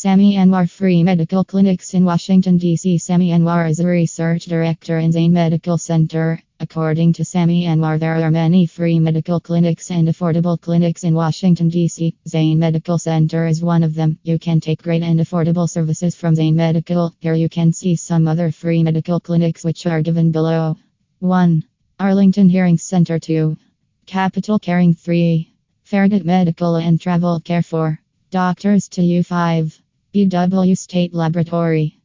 Sami Anwar Free Medical Clinics in Washington, D.C. Sami Anwar is a research director in Zain Medical Center. According to Sami Anwar, there are many free medical clinics and affordable clinics in Washington, D.C. Zain Medical Center is one of them. You can take great and affordable services from Zain Medical. Here you can see some other free medical clinics which are given below. 1. Arlington Hearing Center 2. Capital Caring 3. Farragut Medical and Travel Care 4. Doctors to U5. BW State Laboratory.